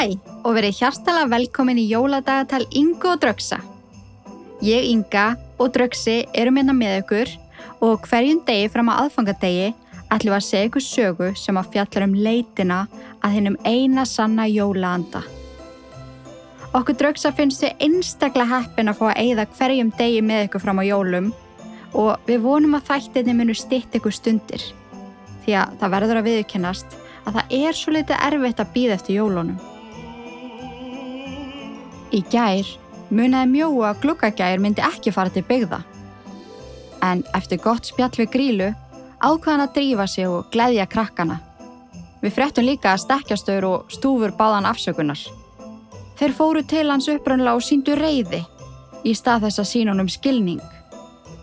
Hæ og verið hjartala velkomin í jóladagatal Ingo og Dröksa. Ég, Inga og Dröksi erum hérna með ykkur og hverjum degi fram að aðfangadegi ætlum að segja ykkur sögu sem að fjallar um leitina að hinnum eina sanna jólaanda. Okkur Dröksa finnst við einstaklega heppin að fá að eigða hverjum degi með ykkur fram á jólum og við vonum að þættinni munu stitt ykkur stundir því að það verður að viðkennast að það er svo litið erfitt að býða eftir jólunum. Í gær munaði mjóu að glukkagær myndi ekki fara til byggða. En eftir gott spjall við grílu ákvaðan að drífa sig og gleðja krakkana. Við frettum líka að stekkjastöður og stúfur báðan afsökunar. Þeir fóru til hans uppröndilega og síndu reyði í stað þess að sína honum skilning.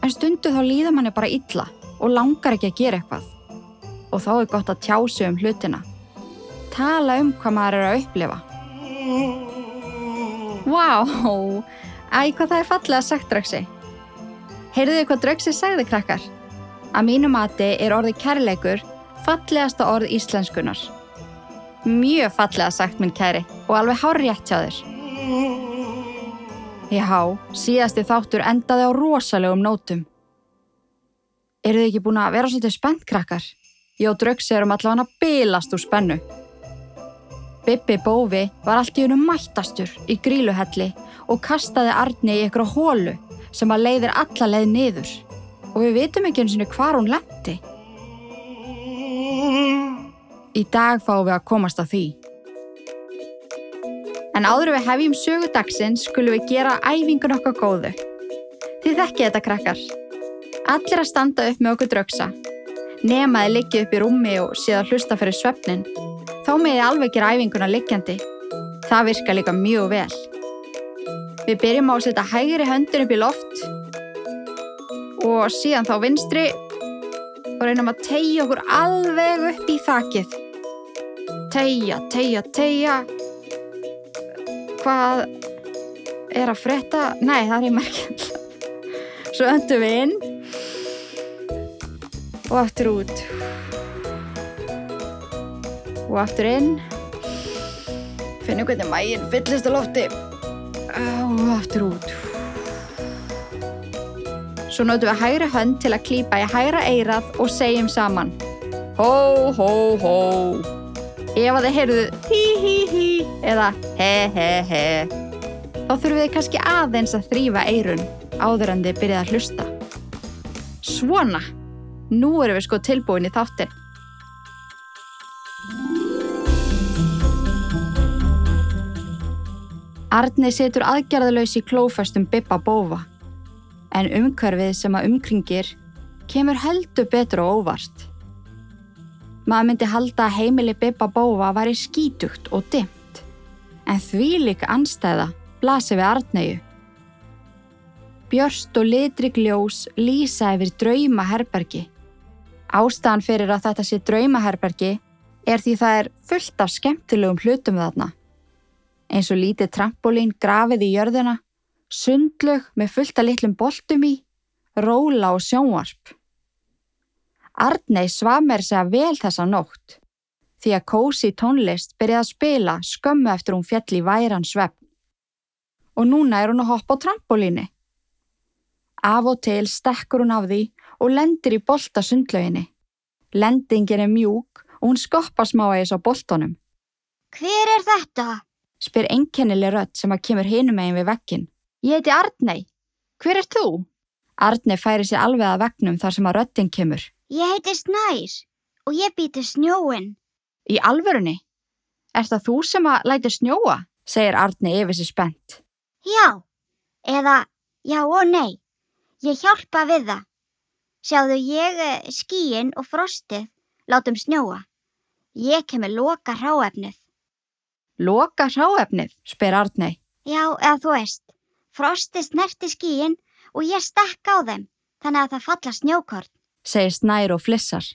En stundu þá líða manni bara illa og langar ekki að gera eitthvað. Og þá er gott að tjá sig um hlutina. Tala um hvað maður er að upplifa. Vá, wow. æ hvað það er fallega sagt Dröksi. Heyrðu þið hvað Dröksi sagði krakkar? Að mínu mati er orði kærleikur fallegasta orð íslenskunar. Mjög fallega sagt minn kæri og alveg hár rétt hjá þér. Já, síðasti þáttur endaði á rosalegum nótum. Eru þið ekki búin að vera svolítið spennt krakkar? Jó, Dröksi erum allavega að bilast úr spennu. Bibbi Bófi var allt í unum mættastur í gríluhelli og kastaði Arni í ykkur hólu sem að leiðir alla leið niður og við vitum ekki eins og hvar hún lendi. Í dag fáum við að komast að því. En áður við hefjum sögu dagsins skulum við gera æfingun okkar góðu. Þið þekkið þetta krakkar. Allir að standa upp með okkur draugsa. Nemaði liggja upp í rúmi og séð að hlusta fyrir svefnin. Meði alveg gera æfinguna liggjandi. Það virka líka mjög vel. Við byrjum á að setja hægri höndin upp í loft og síðan þá vinstri og reynum að tegja okkur alveg upp í þakið. Tegja, tegja, tegja. Hvað er að fretta? Nei, það er í merkjall. Svo öndum við inn og aftur út og aftur inn. Finnum hvernig mægin fyllist á lofti. Og aftur út. Svo notum við hægra hönd til að klýpa í hægra eirað og segjum saman. Hó hó hó. Ef að þið heyrðu hí hí hí eða he he he þá þurfum við kannski aðeins að þrýfa eirun áður en þið byrjað að hlusta. Svona. Nú erum við sko tilbúin í þáttin Arni setur aðgerðalös í klófestum Bibba Bófa, en umhverfið sem að umkringir kemur heldur betur og óvart. Maður myndi halda að heimili Bibba Bófa væri skítugt og dimmt, en því líka anstæða blasi við Arneiu. Björst og litrig ljós lýsa yfir draumaherbergi. Ástæðan fyrir að þetta sé draumaherbergi er því það er fullt af skemmtilegum hlutum þarna eins og lítið trampolín grafið í jörðina, sundlög með fullta litlum boltum í, róla og sjónvarp. Arnei svaf mér segja vel þessa nótt, því að Kósi tónlist byrjaði að spila skömmu eftir hún fjall í væran svepp. Og núna er hún að hoppa á trampolíni. Af og til stekkur hún af því og lendir í bolta sundlöginni. Lendingin er mjúk og hún skoppar smá aðeins á boltonum. Hver er þetta? Spyr einkennileg rödd sem að kemur hinum eigin við vekkin. Ég heiti Arnei. Hver er þú? Arnei færi sér alveg að vegnum þar sem að röddin kemur. Ég heiti Snær og ég býti snjóin. Í alvörunni? Er það þú sem að læti snjóa? segir Arnei yfir sér spennt. Já, eða já og nei. Ég hjálpa við það. Sjáðu ég eh, skíin og frostið látum snjóa. Ég kemur loka hráefnið. Loka hráefnið, spyr Arnei. Já, eða þú veist, frosti snerti skíin og ég stekk á þeim, þannig að það falla snjókort. segir Snær og flissar.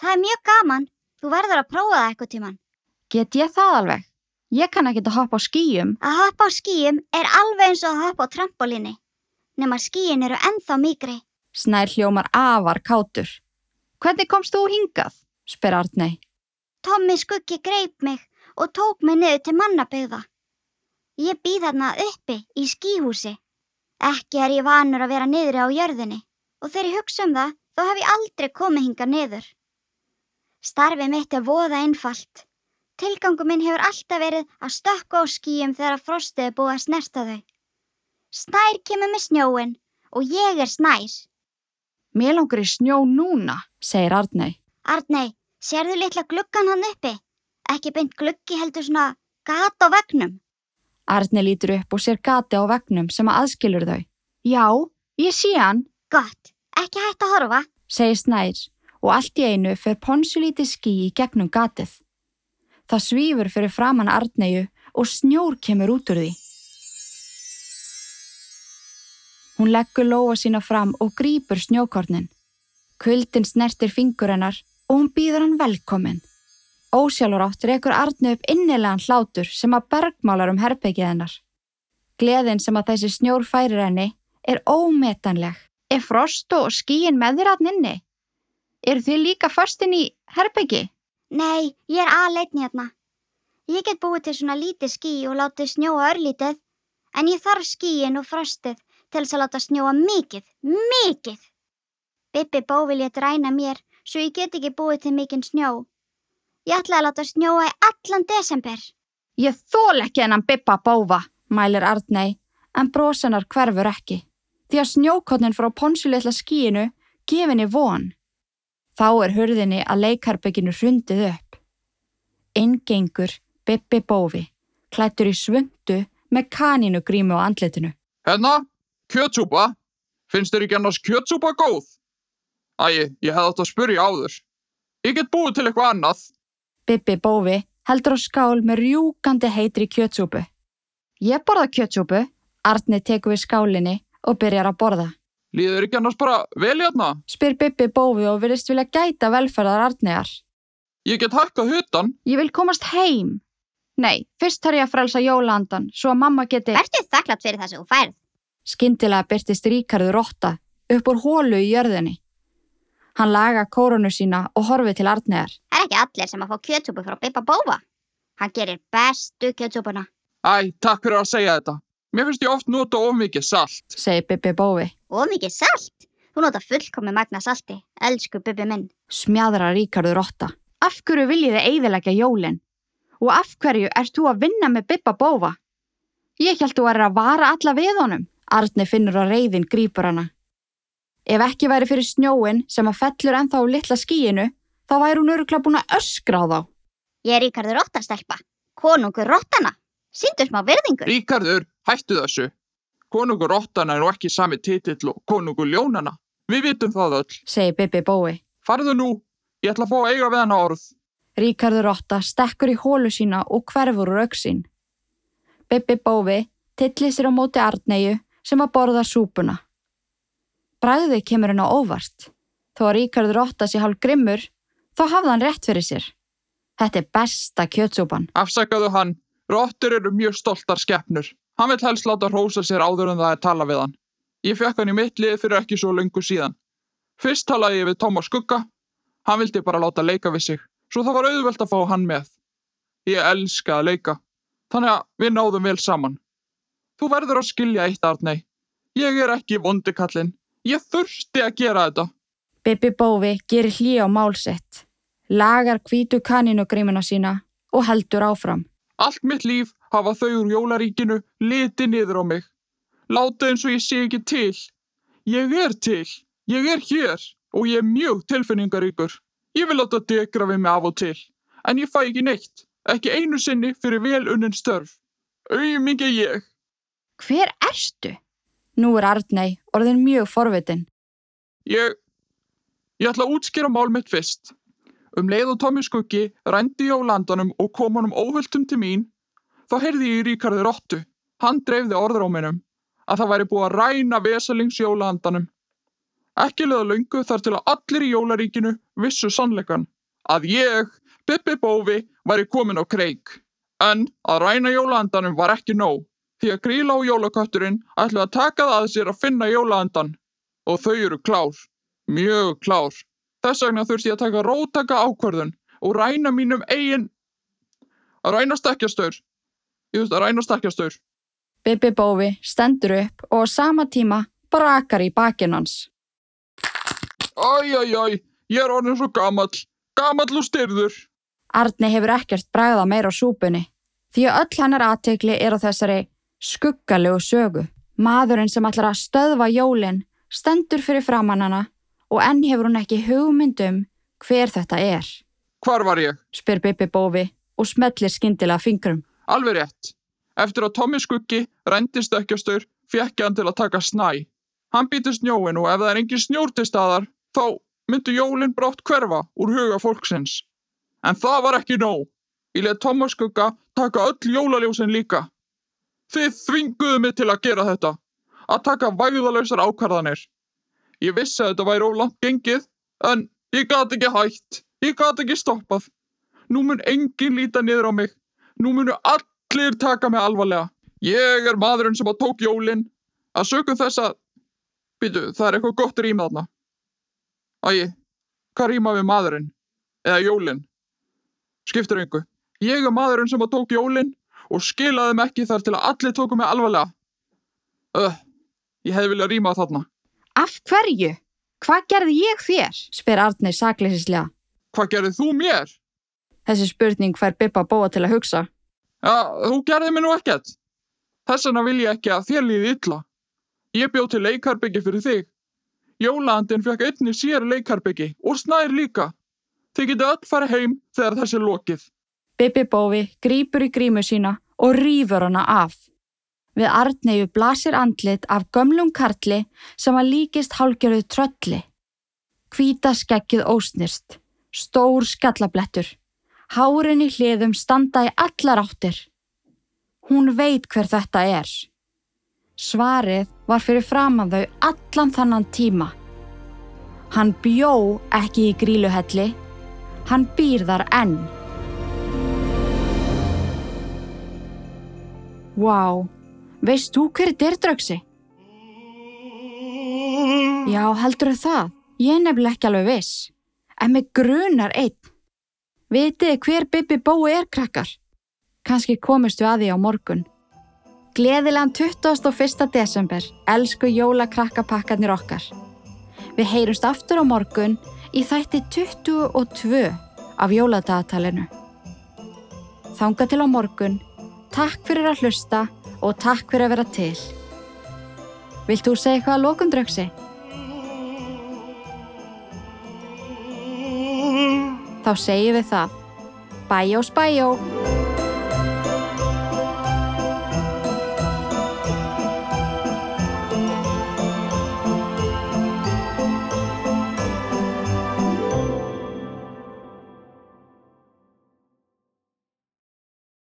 Það er mjög gaman, þú verður að prófa það eitthvað tíman. Get ég það alveg? Ég kann ekki að hoppa á skýjum. Að hoppa á skíum er alveg eins og að hoppa á trampolíni, nema skíin eru ennþá mýgri. Snær hljómar afar kátur. Hvernig komst þú hingað? spyr Arnei. Tommi skuggi greip mig og tók mig niður til mannabegða. Ég býð þarna uppi í skíhúsi. Ekki er ég vanur að vera niðri á jörðinni og þegar ég hugsa um það þá hef ég aldrei komið hinga niður. Starfið mitt er voða einfalt. Tilgangu minn hefur alltaf verið að stökka á skíum þegar frostið er búið að snerta þau. Snær kemur með snjóin og ég er snær. Mér langar í snjó núna, segir Arnei. Arnei, sérðu litla gluggan hann uppi? Ekki beint gluggi heldur svona gat á vegnum. Arnei lítur upp og sér gati á vegnum sem aðskilur þau. Já, ég sé hann, Gott, ekki hægt að horfa. segir Snær og allt í einu fer ponsulítið skí í gegnum gatið. Það svífur fyrir framann Arneiu og snjór kemur út úr því. Hún leggur lóa sína fram og grípur snjókornin. Kuldin snertir fingur hennar og hún býður hann velkomin. Ósjálfur átt rekur Arnau upp innilegan hlátur sem að bergmálar um herbyggið hennar. Gleðin sem að þessi snjór færir henni er ómetanleg. Er frost og skíin með þér að nynni? Eru þið líka förstin í herbyggi? Nei, ég er aðleitni hérna. Ég get búið til svona lítið skí og látið snjóa örlítið, en ég þarf skíin og frostið til þess að láta snjóa mikið, mikið. Bibbi bóvi létt ræna mér svo ég get ekki búið til mikinn snjó. Ég ætla að láta snjóa í allan desember. Ég þól ekki hennan bippa bófa, mælir Arnei, en brosennar hverfur ekki. Því að snjókotnin frá ponsulitla skíinu gefinni von. Þá er hurðinni að leikherbygginu hrundið upp. Ingengur Bibbi Bófi, klættur í svundu með kanínugrímu á andlitinu. Hérna, kjötsúpa. Finnst þér ekki annars kjötsúpa góð? Æ, ég hefði átt að spyrja áður. Ég get búið til eitthvað annað. Bibbi Bófi heldur á skál með rjúkandi heitri kjötsúpu. Ég borða kjötsúpu, Arni tekur við skálinni og byrjar að borða. Líður ekki annars bara vel hérna? Spyr Bibbi Bófi og virðist vilja gæta velferðar Arniðar. Ég get hækkað hutan. Ég vil komast heim. Nei, fyrst þarf ég að frelsa jólaandan svo að mamma geti... Vertu þakklátt fyrir það sem þú færð. Skyndilega byrtist Ríkarður rotta upp úr hólu í jörðinni. Hann laga kórunu sína og horfi til Arniðar. Það er ekki allir sem að fá kjötsúpu frá Bibba Bófa. Hann gerir bestu kjötsúpuna. Æ, takk fyrir að segja þetta. Mér finnst ég oft nota of mikið salt. Segir Bibbi Bófi. Og mikið salt. Þú nota fullkomi magna salti. Elsku Bibbi minn. Smjadra Ríkarður rotta. Af hverju viljið þið eigðilegja jólin? Og af hverju ert þú að vinna með Bibba Bófa? Ég held þú er að vara alla við honum. Arni finnur að reyðin grípur hana. Ef ekki væri fyrir snjóin sem að fellur ennþá litla skíinu, þá væri hún öruglega búin að öskra á þá. Ég er Ríkardur Rottastelpa. Konungur Rottana. Sýndu smá virðingur. Ríkarður, hættu þessu. Konungur Rottana er nú ekki sami titill og konungur Ljónana. Við vitum það öll. Segir Bibbi Bói. Farðu nú. Ég ætla að fá eiga við hana orð. Ríkarður Rotta stekkur í hólu sína og hverfur úr auksín. Bibbi Bófi tillir sér á móti Arneiu sem að borða súpuna. Bræðið kemur henn á óvart. Þó að Ríkarður Rotta sé hálf grimmur, þá hafði hann rétt fyrir sér. Þetta er besta kjötsúpan. Afsakaðu hann. Rottur eru mjög stoltar skeppnur. Hann vill helst láta hrósa sér áður en það er tala við hann. Ég fekk hann í mitt lið fyrir ekki svo lengur síðan. Fyrst talaði ég við Tómas Skugga. Hann vildi bara láta leika við sig, svo það var auðvelt að fá hann með. Ég elska að leika. Þannig að við náðum vel saman. Þú verður að skilja eitt, Arnei. Ég er ekki vondikallinn. Ég þurfti að gera þetta. Bibbi Bófi gerir hlý á málsett, lagar hvítu kanínugrímuna sína og heldur áfram. Allt mitt líf hafa þau úr jólaríkinu liti niður á mig. Láta eins og ég sé ekki til. Ég er til. Ég er hér og ég er mjög tilfinningaríkur. Ég vil láta degra við mig af og til. En ég fæ ekki neitt. Ekki einu sinni fyrir vel unnin störf. Auðmingi ég. Hver erstu? Nú er Arnei orðin mjög forvitin. Ég... Ég ætla að útskýra mál mitt fyrst. Um leið og Tommy Skuggi rændi ég á landanum og kom honum óvöldum til mín, þá heyrði ég í Ríkarður Ottu. Hann dreifði orðróminum að það væri búið að ræna vesalings jólahandanum. Ekki leða löngu þar til að allir í jólaríkinu vissu sannleikan. Að ég, Bibbi Bófi, væri komin á kreik. En að ræna jólahandanum var ekki nóg, því að gríla og jólakötturinn ætlu að taka það að sér að finna jólahandan. Og þau eru klár. Mjög klár. Þess vegna þurfti ég að taka rótaka ákvörðun og ræna mínum eigin Að ræna stekkjastaur. Ég veist að ræna stekkjastaur. Bibi Bófi stendur upp og á sama tíma brakar í bakinn hans. Æj, æj, æj, ég er orðin svo gamall. Gamall og styrður. Arni hefur ekkert bragða meira á súpunni því að öll hennar aðtegli er á þessari skuggalegu sögu. Maðurinn sem ætlar að stöðva jólin stendur fyrir framann hana og enn hefur hún ekki hugmyndum hver þetta er, Hvar var ég? spyr Bibi Bófi og smellir skyndilega fingrum. Alveg rétt. Eftir að Tommy skuggi rændi stekkjastaur, fekk ég hann til að taka snæ. Hann býti snjóin og ef það er engin snjór til staðar, þá myndu jólin brátt hverfa úr huga fólksins. En það var ekki nóg. Ég let Thomas skugga taka öll jólaljósin líka. Þið þvinguðu mig til að gera þetta. Að taka væðalausar ákvarðanir. Ég vissi að þetta væri ólangt gengið, en ég gat ekki hætt. Ég gat ekki stoppað. Nú mun enginn líta niður á mig. Nú munu allir taka mig alvarlega. Ég er maðurinn sem að tók jólin. Að sökum þess að... Býtu, það er eitthvað gott rýma þarna. Ægi, hvað rýma við maðurinn? Eða jólin? Skiptir einhver. Ég er maðurinn sem að tók jólin og skilaði þeim ekki þar til að allir tóku mig alvarlega. Öh, ég hefði viljað rýma þarna. Af hverju? Hvað gerði ég þér? spyr Arni sakleysislega. Hvað gerðið þú mér? Þessi spurning fær Bibba Bóa til að hugsa. Já, þú gerðið mér nú ekkert. Þess vegna vil ég ekki að þér líði illa. Ég bjóð til leikarbyggi fyrir þig. Jólaandinn fekk einni sér leikarbyggi og snær líka. Þið getið öll farið heim þegar þessi er lokið. Bibi Bófi grípur í grímu sína og rýfur hana af. Við Arneiu blasir andlit af gömlum karli sem að líkist hálgjörðu trölli. Hvíta skeggið ósnirst, stór skallablettur, hárin í hliðum standa í allar áttir. Hún veit hver þetta er. Svarið var fyrir framan þau allan þannan tíma. Hann bjó ekki í gríluhelli, hann býr þar enn. Vá, veist þú hver er dyrdraugsi? Já, heldur það? Ég er nefnilega ekki alveg viss. En mig grunar einn. Vitið hver Bibi Bói er krakkar? Kanski komist við að því á morgun. Gleðilegan 21. desember, elsku jólakrakkapakkarnir okkar. Við heyrumst aftur á morgun í þætti 22 af jóladagatalinu. Þanga til á morgun, takk fyrir að hlusta og takk fyrir að vera til. Vilt þú segja eitthvað að lókum draugsi? Þá segjum við það. Bæjó spæjó!